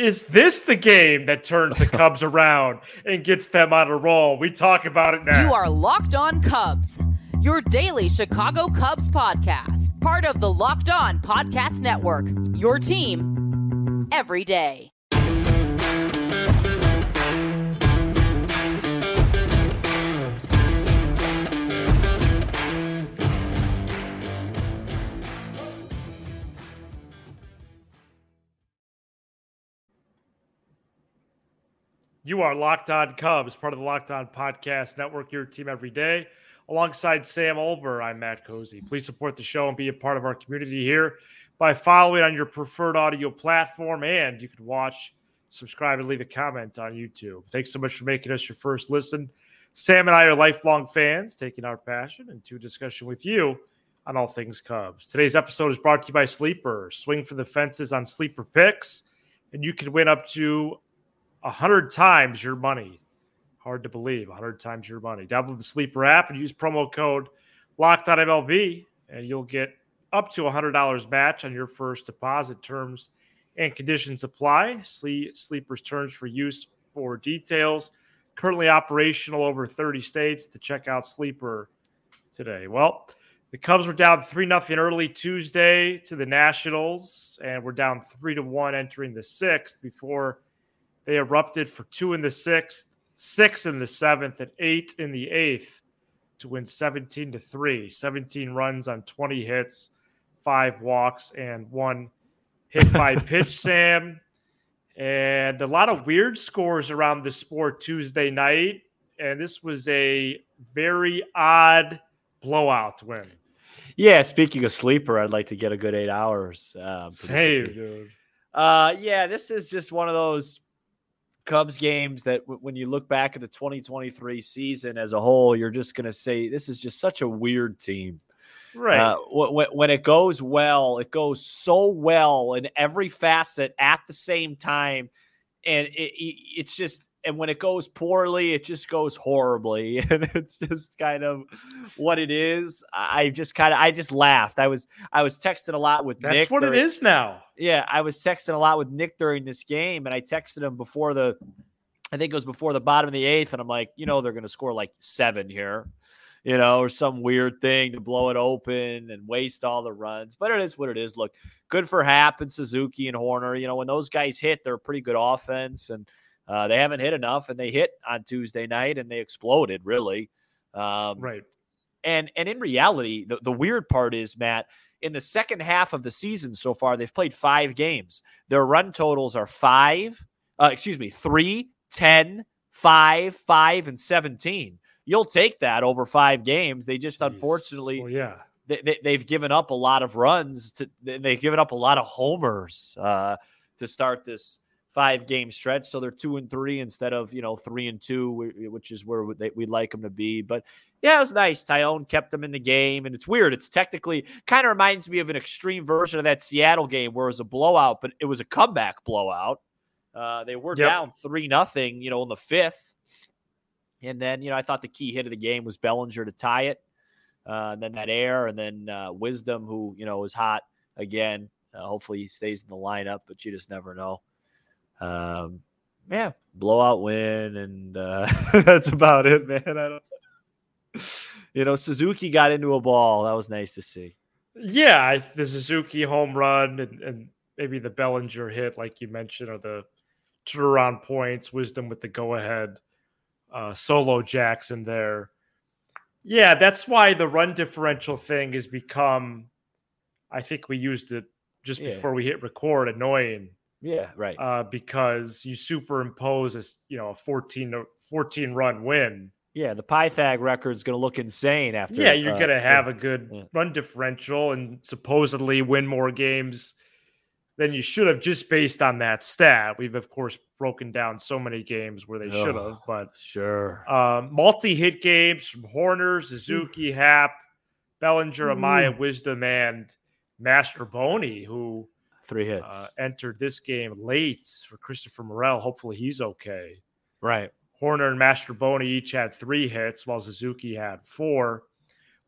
Is this the game that turns the Cubs around and gets them on a roll? We talk about it now. You are Locked On Cubs, your daily Chicago Cubs podcast, part of the Locked On Podcast Network. Your team every day. You are Locked On Cubs, part of the Locked On Podcast Network, your team every day. Alongside Sam Olbur, I'm Matt Cozzi. Please support the show and be a part of our community here by following on your preferred audio platform. And you can watch, subscribe, and leave a comment on YouTube. Thanks so much for making us your first listen. Sam and I are lifelong fans, taking our passion into discussion with you on all things Cubs. Today's episode is brought to you by Sleeper. Swing for the fences on Sleeper Picks, and you can win up to 100 times your money. Hard to believe, 100 times your money. Download the Sleeper app and use promo code LOCKEDONMLB, and you'll get up to $100 match on your first deposit. Terms and conditions apply. Sleeper's terms for use for details. Currently operational over 30 states to check out Sleeper today. Well, the Cubs were down 3 0 early Tuesday to the Nationals, and we're down 3 to 1 entering the sixth before they erupted for two in the sixth, six in the seventh, and eight in the eighth to win 17 to 3. 17 runs on 20 hits, five walks, and one hit by pitch, Sam. And a lot of weird scores around the sport Tuesday night. And this was a very odd blowout win. Yeah, speaking of sleeper, I'd like to get a good eight hours. Um, Same, dude. Uh, yeah, this is just one of those Cubs games that w- when you look back at the 2023 season as a whole, you're just going to say this is just such a weird team. Right. Uh, when, when it goes well, it goes so well in every facet at the same time. And it, it, it's just and when it goes poorly, it just goes horribly, and it's just kind of what it is. I just kind of I just laughed. I was I was texting a lot with That's Nick. That's what during, it is now. Yeah, I was texting a lot with Nick during this game, and I texted him before the, I think it was before the bottom of the eighth, and I'm like, you know, they're going to score like seven here, you know, or some weird thing to blow it open and waste all the runs. But it is what it is. Look, good for Happ and Suzuki and Hoerner. You know, when those guys hit, they're a pretty good offense and uh, they haven't hit enough, and they hit on Tuesday night, and they exploded really. Um, right. And and in reality, the, the weird part is Matt. In the second half of the season so far, they've played five games. Their run totals are five, uh, excuse me, three, 10, 5, 5, and 17. You'll take that over five games. They just unfortunately, well, yeah, they, they, have given up a lot of runs. To, they've given up a lot of homers uh, to start this five game stretch. So they're two and three instead of, you know, three and two, which is where we'd like them to be. But yeah, it was nice. Taillon kept them in the game. And it's weird. It's technically kind of reminds me of an extreme version of that Seattle game where it was a blowout, but it was a comeback blowout. Uh, they were yep. down three nothing, you know, in the fifth. And then, you know, I thought the key hit of the game was Bellinger to tie it. Uh, and then that air, and then uh, Wisdom, who, you know, was hot again. Uh, hopefully he stays in the lineup, but you just never know um, yeah, blowout win, and uh, that's about it, man. I don't, you know, Suzuki got into a ball. That was nice to see. Yeah, the Suzuki home run and, and maybe the Bellinger hit, like you mentioned, or the turnaround points, wisdom with the go ahead, uh, solo Jackson there. Yeah, that's why the run differential thing has become. I think we used it just yeah. before we hit record. Annoying yeah, right. Uh, because you superimpose a you know a 14, 14 run win. Yeah, the Pythag record is going to look insane after. Yeah, you're uh, going to have a good yeah. run differential and supposedly win more games than you should have just based on that stat. We've of course broken down so many games where they oh, should have, but sure. Um, multi-hit games from Hoerner, Suzuki, Happ, Bellinger, Amaya, Wisdom, and Mastrobuoni, who Three hits. Uh, entered this game late for Christopher Morel. Hopefully he's okay. Right. Hoerner and Mastrobuoni each had three hits, while Suzuki had four.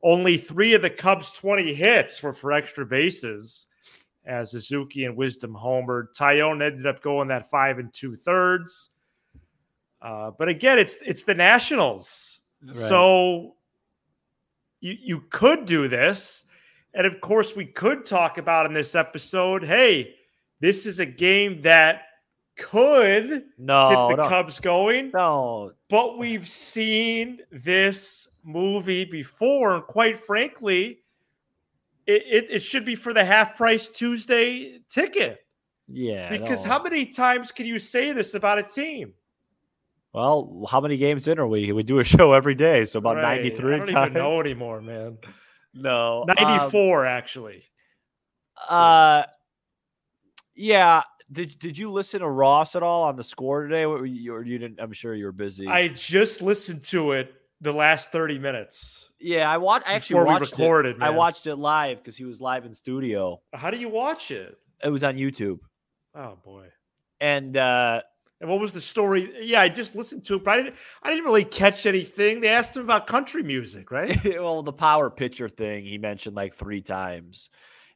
Only three of the Cubs' 20 hits were for extra bases. as Suzuki and Wisdom homered. Taillon ended up going that five and two thirds. Uh, but again, it's it's the Nationals, right. so you you could do this, and of course we could talk about in this episode. Hey, this is a game that could no, get the no. Cubs going. No, but we've seen this movie before, and quite frankly, it, it, it should be for the half price Tuesday ticket. Yeah. Because no. how many times can you say this about a team? Well, how many games in are we? We do a show every day, so about right. 93 I don't times. even know anymore, man. No. 94 um, actually. Uh yeah, did did you listen to Ross at all on the score today? Or you, or you didn't? I'm sure you were busy. I just listened to it the last 30 minutes. Yeah, I watched. I actually watched we recorded. it. I watched it live because he was live in studio. How do you watch it? It was on YouTube. Oh boy. And uh and what was the story? Yeah, I just listened to it, but I didn't, I didn't really catch anything. They asked him about country music, right? well, the power pitcher thing he mentioned like three times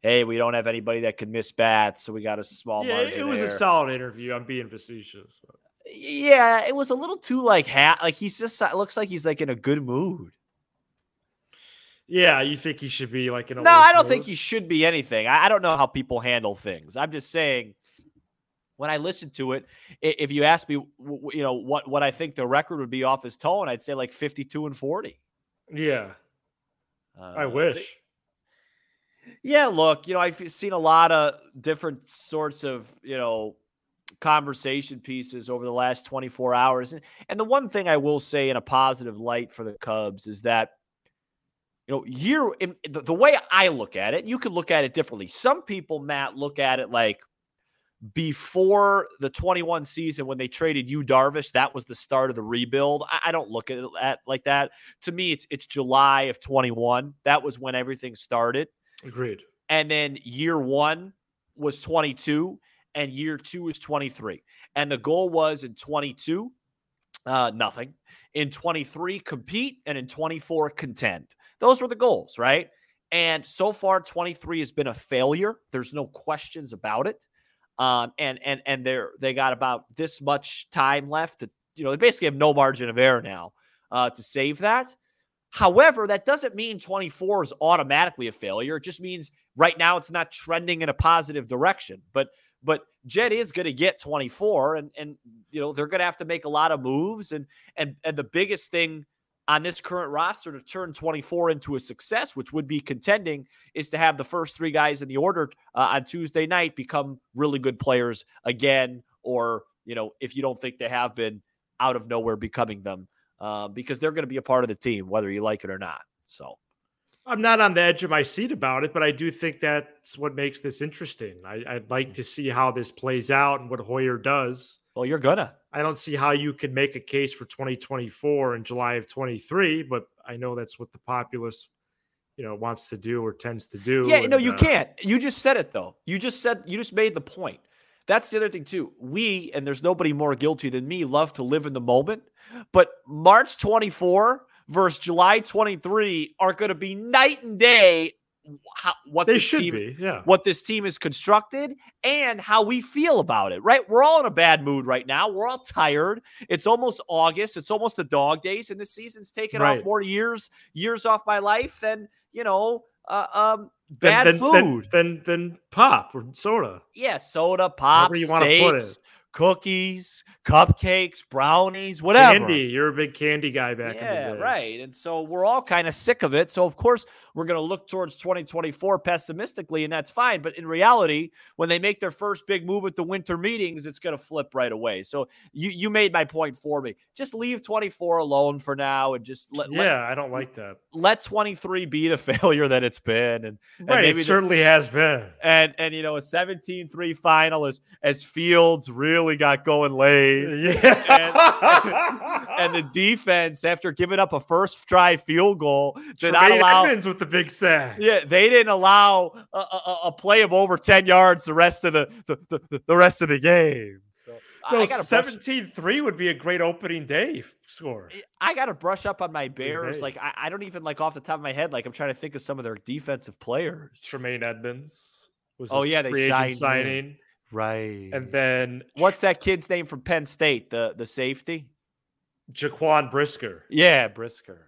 hey, we don't have anybody that can miss bats, so we got a small yeah, margin. It was there. a solid interview. I'm being facetious. But. Yeah, it was a little too like hat. Like he's just looks like he's like in a good mood. Yeah, you think he should be like in a no? I don't think he should be anything. I, I don't know how people handle things. I'm just saying. When I listened to it, if you ask me, you know what what I think the record would be off his tone, I'd say like 52 and 40. Yeah, uh, I wish. Yeah, look, you know, I've seen a lot of different sorts of, you know, conversation pieces over the last 24 hours. And, and the one thing I will say in a positive light for the Cubs is that, you know, year the, the way I look at it, you could look at it differently. Some people, Matt, look at it like before the 21 season when they traded Yu Darvish, that was the start of the rebuild. I, I don't look at it at, like that. To me, it's it's July of 21. That was when everything started. Agreed. And then year one was 22, and year two was 23. And the goal was in 22, uh, nothing. In 23, compete, and in 24, contend. Those were the goals, right? And so far, 23 has been a failure. There's no questions about it. Um, and and and they're they got about this much time left to, you know, they basically have no margin of error now uh, to save that. However, that doesn't mean 24 is automatically a failure. It just means right now it's not trending in a positive direction. But but Jed is going to get 24 and and you know they're going to have to make a lot of moves and and and the biggest thing on this current roster to turn 24 into a success, which would be contending, is to have the first three guys in the order uh, on Tuesday night become really good players again, or you know if you don't think they have been out of nowhere becoming them uh, because they're going to be a part of the team, whether you like it or not. So. I'm not on the edge of my seat about it, but I do think that's what makes this interesting. I, would like to see how this plays out and what Hoyer does. Well, you're gonna. I don't see how you could make a case for 2024 in July of 23, but I know that's what the populace, you know, wants to do or tends to do. Yeah, and, no, you uh, can't. You just said it though. You just said you just made the point. That's the other thing too. We and there's nobody more guilty than me love to live in the moment. But March 24 versus July 23 are going to be night and day. How, what they should team, be, yeah. What this team is constructed and how we feel about it, right? We're all in a bad mood right now. We're all tired. It's almost August. It's almost the dog days, and the season's taken right. off more years years off my life than you know uh, um, bad than, food than, pop or soda. Yeah, soda, pop, Whatever you steaks, cookies, cupcakes, brownies, whatever. Candy. You're a big candy guy back yeah, in the day. right. And so we're all kind of sick of it. So of course we're going to look towards 2024 pessimistically, and that's fine. But in reality, when they make their first big move at the winter meetings, it's going to flip right away. So you you made my point for me. Just leave 24 alone for now, and just let. Yeah, let, I don't like that. Let 23 be the failure that it's been, and, and right, it certainly the, has been. And and you know a 17-3 final as as Fields really got going late. Yeah, and, and, the defense after giving up a first try field goal did Tremaine not allow Edmunds with the big sack. Yeah, they didn't allow a, a, a, play of over 10 yards the rest of the the, the, the rest of the game. So no, 17-3 would be a great opening day score. I got to brush up on my Bears. Like I, I, don't even like off the top of my head. Like I'm trying to think of some of their defensive players. Tremaine Edmunds. was Oh, yeah, they agent signed him. signing, Right. and then what's that kid's name from Penn State? The the safety? Jaquan Brisker. Yeah, Brisker.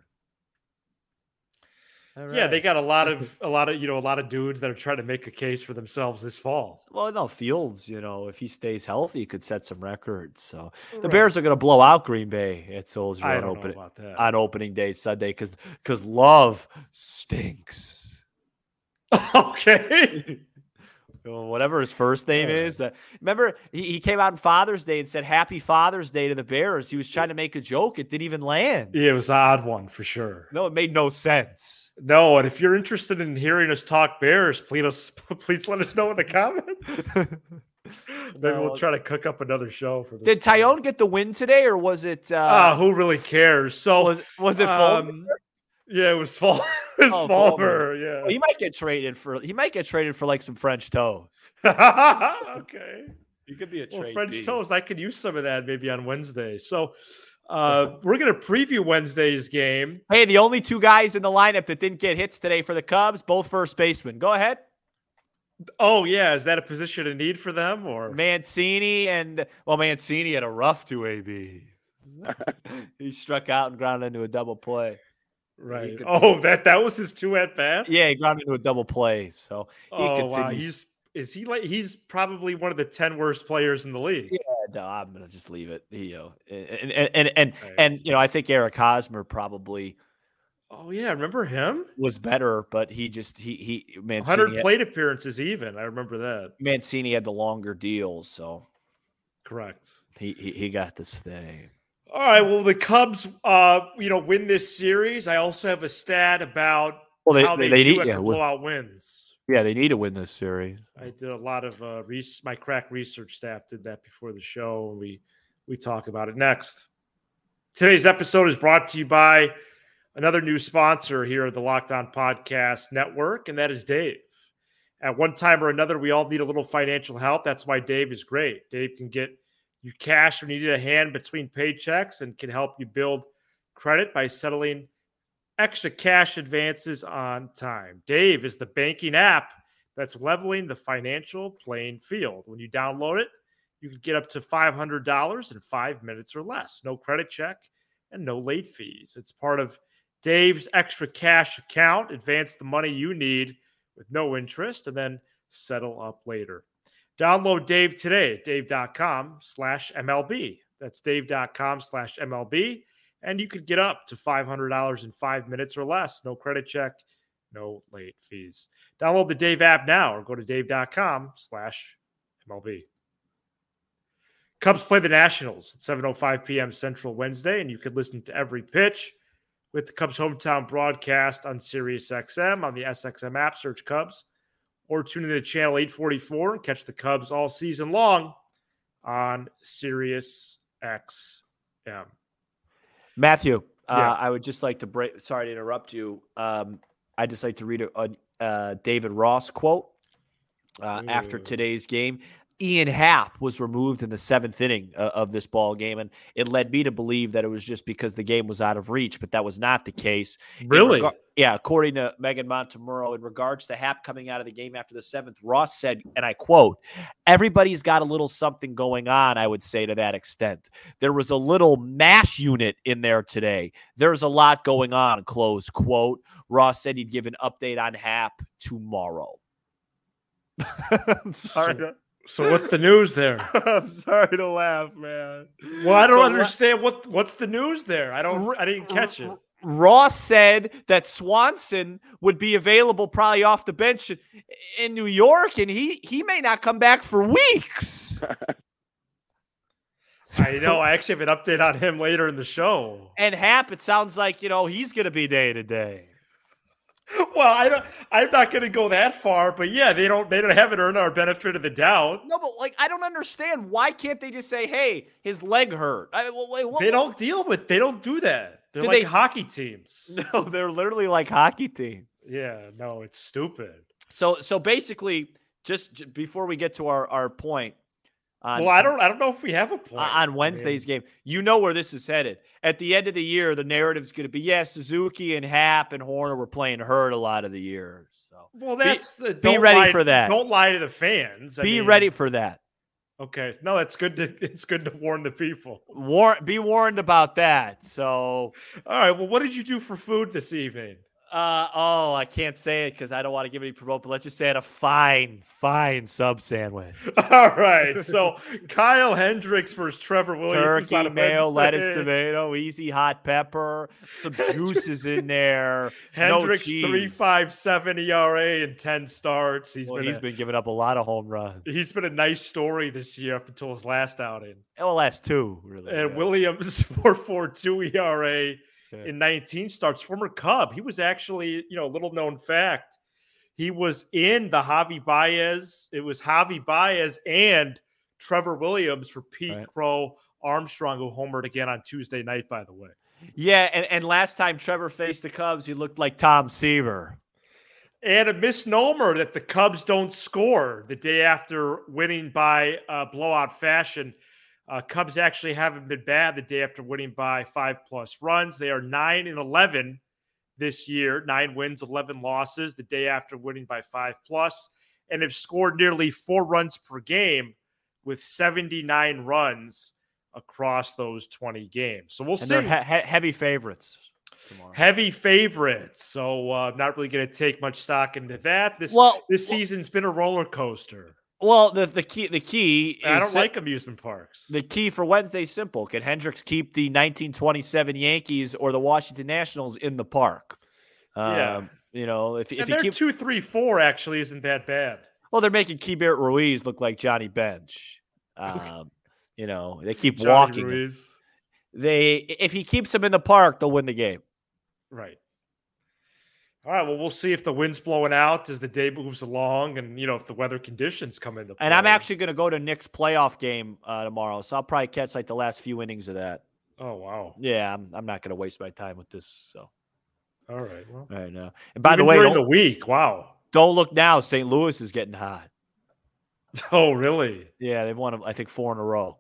Yeah, they got a lot of a lot of you know a lot of dudes that are trying to make a case for themselves this fall. Well, no, Fields, you know, if he stays healthy, could set some records. So the Bears are going to blow out Green Bay at Soldier on, don't know opening, about that. on opening day Sunday because because love stinks. okay. Whatever his first name is. Uh, remember, he, he came out on Father's Day and said Happy Father's Day to the Bears. He was trying to make a joke. It didn't even land. Yeah, it was an odd one for sure. No, it made no sense. No, and if you're interested in hearing us talk Bears, please us please let us know in the comments. Maybe No. we'll try to cook up another show for this. Did. Taillon get the win today, or was it? Ah, Uh, who really cares? So was was it? Um, yeah, it was Fall. It was Oh, Fulmer. Yeah. he might get traded for. He might get traded for like some French toast. okay. He could be a Well. French bee. toast. I could use some of that maybe on Wednesday. So uh, we're gonna preview Wednesday's game. Hey, the only two guys in the lineup that didn't get hits today for the Cubs, both first basemen. Go ahead. Oh yeah, is that a position of need for them or? Mancini and well, Mancini had a rough two AB. he struck out and grounded into a double play. Right. Oh, that that was his two at bat. Yeah, he got into a double play. So he Oh wow, he's is he like he's probably one of the ten worst players in the league. Yeah, no, I'm gonna just leave it. You know, and and and and, Right. and you know, I think Eric Hosmer probably Oh yeah, remember him? was better, but he just he he Mancini Hundred had, plate appearances even. I remember that. Mancini had the longer deal, so Correct. he he, he got to stay. All right. Well, the Cubs, uh, you know, win this series. I also have a stat about Well, they how they, they, they do need yeah, the wi- blowout wins. yeah they need to win this series. I did a lot of uh, my crack research staff did that before the show, and we we talk about it next. Today's episode is brought to you by another new sponsor here at the Locked On Podcast Network, and that is Dave. At one time or another, we all need a little financial help. That's why Dave is great. Dave can get you cash when you need a hand between paychecks and can help you build credit by settling extra cash advances on time. Dave is the banking app that's leveling the financial playing field. When you download it, you can get up to $500 in five minutes or less. No credit check and no late fees. It's part of Dave's extra cash account. Advance the money you need with no interest and then settle up later. Download Dave today at dave.com slash MLB. That's dave.com slash MLB. And you could get up to $500 in five minutes or less. No credit check, no late fees. Download the Dave app now or go to dave.com slash MLB. Cubs play the Nationals at 7.05 p.m. Central Wednesday, and you can listen to every pitch with the Cubs hometown broadcast on Sirius XM on the SXM app. Search Cubs or tune into channel 844 and catch the Cubs all season long on Sirius XM. Matthew, uh, I would just like to break. Sorry to interrupt you. Um, I'd just like to read a, a, uh David Ross quote uh, after today's game. Ian Happ was removed in the seventh inning uh, of this ball game, and it led me to believe that it was just because the game was out of reach, but that was not the case. Really? yeah, according to Meghan Montemurro, in regards to Happ coming out of the game after the seventh, Ross said, and I quote, everybody's got a little something going on, I would say to that extent. There was a little mash unit in there today. There's a lot going on, close quote. Ross said he'd give an update on Happ tomorrow. I'm sorry. So what's the news there? I'm sorry to laugh, man. Well, I don't But understand what what's the news there. I don't. I didn't catch it. Ross said that Swanson would be available probably off the bench in- in New York, and he he may not come back for weeks. I know. I actually have an update on him later in the show. And Happ, it sounds like you know he's going to be day to day. Well, I don't. I'm not going to go that far, but yeah, they don't. They don't haven't earned our benefit of the doubt. No, but like I don't understand why can't they just say, "Hey, his leg hurt"? I, well, wait, what, They don't deal with. They don't do that. They're Do like they- hockey teams. No, they're literally like hockey teams. Yeah. No, it's stupid. So so basically, just j- before we get to our our point, On, well, I don't. I don't know if we have a point on Wednesday's I mean, game. You know where this is headed. At the end of the year, the narrative is going to be, yeah, Suzuki and Happ and Hoerner were playing hurt a lot of the year. So, well, that's be, the, be ready for that. Don't lie to the fans. I be mean, ready for that. Okay, no, that's good. To, it's good to warn the people. War, be warned about that. So, all right. Well, what did you do for food this evening? Uh oh, I can't say it because I don't want to give any promote, but let's just say it a fine, fine sub sandwich. All right. So Kyle Hendricks versus Trevor Williams. Turkey, mayo, lettuce, tomato, easy hot pepper, some juices in there. Hendricks no three five seven ERA and ten starts. He's well, been he's a, been giving up a lot of home runs. He's been a nice story this year up until his last outing. Well, last two really. And yeah. Williams four four two ERA in 19 starts. Former Cub. He was actually, you know, a little known fact. He was in the Javi Baez. It was Javi Baez and Trevor Williams for Pete right. Crow Armstrong, who homered again on Tuesday night, by the way. Yeah, and, and last time Trevor faced the Cubs, he looked like Tom Seaver. And a misnomer that the Cubs don't score the day after winning by uh, blowout fashion. Uh, Cubs actually haven't been bad the day after winning by five plus runs. They are nine and 11 this year, nine wins, 11 losses the day after winning by five plus, and have scored nearly four runs per game with 79 runs across those 20 games. So we'll and see. They're he- heavy favorites. Tomorrow. Heavy favorites. So uh, not really going to take much stock into that. This well, this season's been a roller coaster. Well, the the key the key I don't like amusement parks. The key for Wednesday's simple. Can Hendricks keep the 1927 Yankees or the Washington Nationals in the park? Yeah. Um, you know, if if you keep two, three, four actually isn't that bad. Well, they're making Keibert Ruiz look like Johnny Bench. Um, you know, they keep Johnny walking. Ruiz. They if he keeps them in the park, they'll win the game. Right. All right. Well, we'll see if the wind's blowing out as the day moves along, and you know if the weather conditions come into play. And I'm actually going to go to Nick's playoff game uh, tomorrow, so I'll probably catch like the last few innings of that. Oh wow. Yeah, I'm, I'm not going to waste my time with this. So. All right. Well. All right. Now, and by the way, during the week, wow. Don't look now. St. Louis is getting hot. Oh, really? Yeah, they've won, I think, four in a row.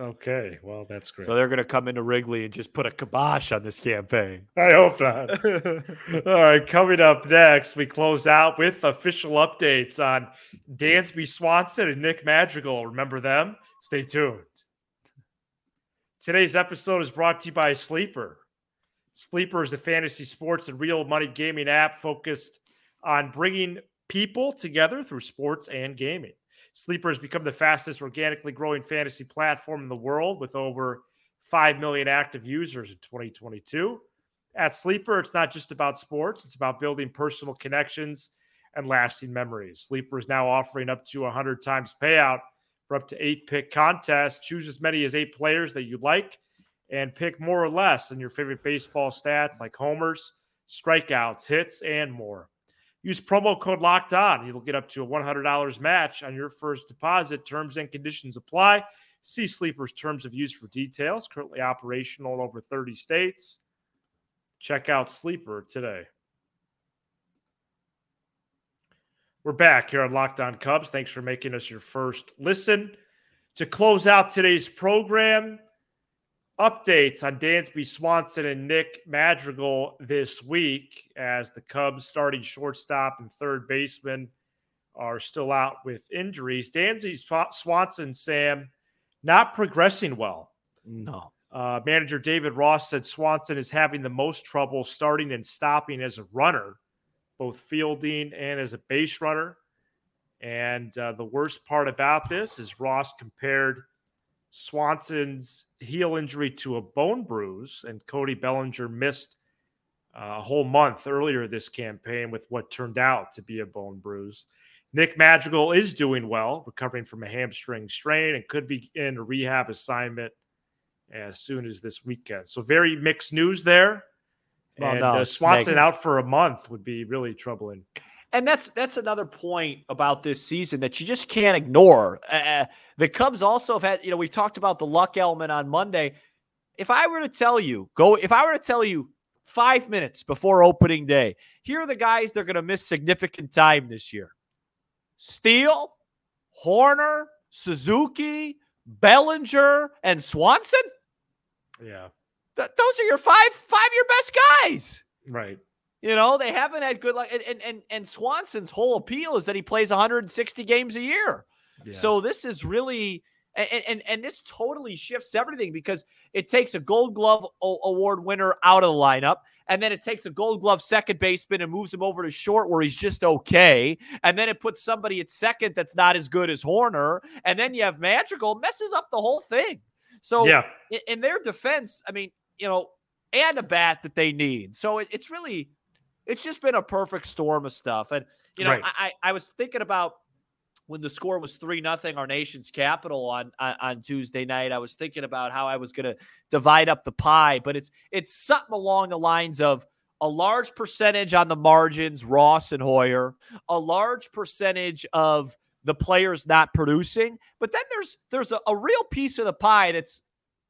Okay, well, that's great. So they're going to come into Wrigley and just put a kibosh on this campaign. I hope not. All right, coming up next, we close out with official updates on Dansby Swanson and Nick Madrigal. Remember them? Stay tuned. Today's episode is brought to you by Sleeper. Sleeper is a fantasy sports and real money gaming app focused on bringing people together through sports and gaming. Sleeper has become the fastest organically growing fantasy platform in the world with over 5 million active users in 2022. At Sleeper, it's not just about sports, it's about building personal connections and lasting memories. Sleeper is now offering up to 100 times payout for up to eight pick contests. Choose as many as eight players that you like and pick more or less than your favorite baseball stats like homers, strikeouts, hits, and more. Use promo code locked on. You'll get up to a $100 match on your first deposit. Terms and conditions apply. See Sleeper's terms of use for details. Currently operational in over 30 states. Check out Sleeper today. We're back here on Locked On Cubs. Thanks for making us your first listen. To close out today's program, updates on Dansby Swanson and Nick Madrigal this week as the Cubs starting shortstop and third baseman are still out with injuries. Dansby Swanson, Sam, not progressing well. No. Uh, manager David Ross said Swanson is having the most trouble starting and stopping as a runner, both fielding and as a base runner. And uh, the worst part about this is Ross compared Swanson's heel injury to a bone bruise, and Cody Bellinger missed uh, a whole month earlier this campaign with what turned out to be a bone bruise. Nick Madrigal is doing well, recovering from a hamstring strain and could be in a rehab assignment as soon as this weekend. So, very mixed news there. Well, and no, uh, Swanson out for a month would be really troubling. And that's that's another point about this season that you just can't ignore. Uh, uh, the Cubs also have had, you know, we talked about the luck element on Monday. If I were to tell you, go, if I were to tell you five minutes before opening day, here are the guys they're going to miss significant time this year Steele, Hoerner, Suzuki, Bellinger, and Swanson. Yeah. Th- those are your five five your best guys. Right. You know, they haven't had good luck. And, and, and, and Swanson's whole appeal is that he plays 160 games a year. Yeah. So this is really and, and and this totally shifts everything because it takes a Gold Glove award winner out of the lineup, and then it takes a Gold Glove second baseman and moves him over to short where he's just okay, and then it puts somebody at second that's not as good as Hoerner, and then you have Madrigal messes up the whole thing. So yeah, in, in their defense, I mean, you know, and a bat that they need, so it, it's really it's just been a perfect storm of stuff, and you know, Right. I I was thinking about when the score was three nothing our nation's capital on, on on Tuesday night, I was thinking about how I was going to divide up the pie, but it's it's something along the lines of a large percentage on the margins, Ross and Hoyer, a large percentage of the players not producing, but then there's there's a, a real piece of the pie that's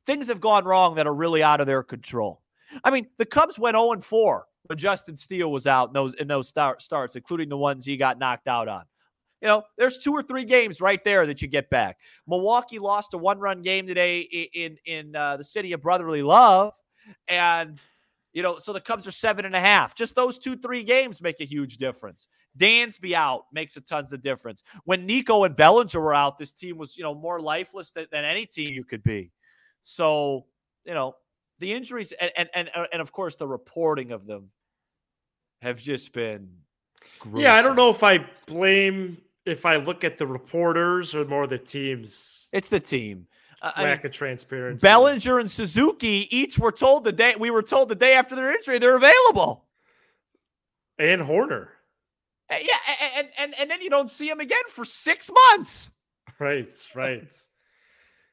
things have gone wrong that are really out of their control. I mean, the Cubs went 0 and 4 when Justin Steele was out in those in those start, starts, including the ones he got knocked out on. You know, there's two or three games right there that you get back. Milwaukee lost a one-run game today in in, in uh, the city of brotherly love, and you know, so the Cubs are seven and a half. Just those two, three games make a huge difference. Dansby out makes a tons of difference. When Nico and Bellinger were out, this team was you know more lifeless than, than any team you could be. So you know the injuries and and and, uh, and of course the reporting of them have just been. yeah. I don't know if I blame if I look at the reporters or more the teams It's the team. Uh, I mean, lack of transparency. Bellinger and Suzuki each were told the day we were told the day after their injury they're available. and Hoerner. Uh, Yeah, and and and then you don't see them again for six months. Right, right.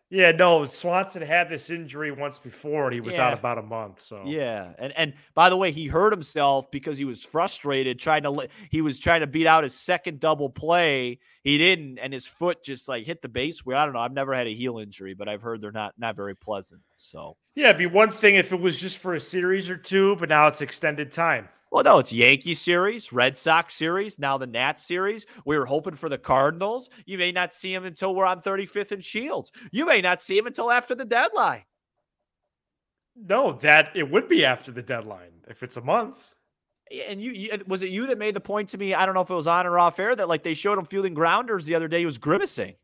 Yeah, no, Swanson had this injury once before and he was out about a month. So Yeah, and and by the way, he hurt himself because he was frustrated trying to he was trying to beat out his second double play. He didn't, and his foot just like hit the base. Where I don't know. I've never had a heel injury, but I've heard they're not not very pleasant. So. yeah, it'd be one thing if it was just for a series or two, but now it's extended time. Well, no, it's Yankee series, Red Sox series, now the Nats series. We were hoping for the Cardinals. You may not see him until we're on 35th and Shields. You may not see him until after the deadline. No, that it would be after the deadline if it's a month. And you, you was it you that made the point to me? I don't know if it was on or off air that like they showed him fielding grounders the other day. He was grimacing.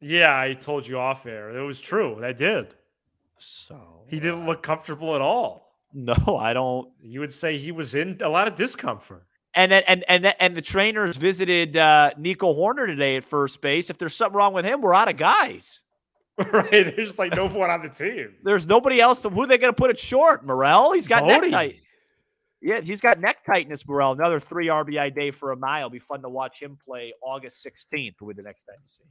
Yeah, I told you off air. It was true. I did. So He didn't look comfortable at all. No, I don't. You would say he was in a lot of discomfort. And then and and and the trainers visited uh, Nico Hoerner today at first base. If there's something wrong with him, we're out of guys. right? There's like no one on the team. There's nobody else. To, who are they going to put it short? Morel? He's got neck tight. Yeah, he's got neck tightness, Morel. Another three RBI day for a mile. Be fun to watch him play August 16th. Will be the next time you see him.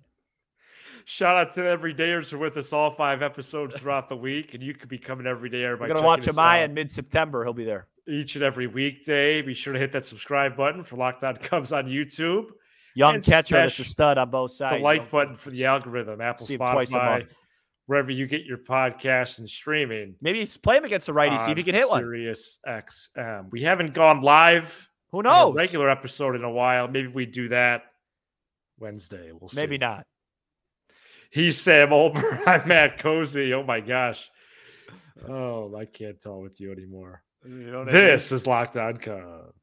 Shout out to the everydayers who are with us all five episodes throughout the week, and you could become an everydayer by We're going to watch Amaya in mid September. He'll be there. each and every weekday. Be sure to hit that subscribe button for Locked On Cubs on YouTube. Young And catcher that's a stud on both sides. the like button for the algorithm, Apple, see him twice a Spotify, wherever you get your podcasts and streaming. Maybe it's play him against the righty. See if he on can hit one. Sirius XM. We haven't gone live Who knows? regular episode in a while. Maybe we do that Wednesday. We'll see. Maybe not. He's Sam Olbur. I'm Matt Cozzi. Oh my gosh. Oh, I can't tell with you anymore. You This is Locked On Cubs.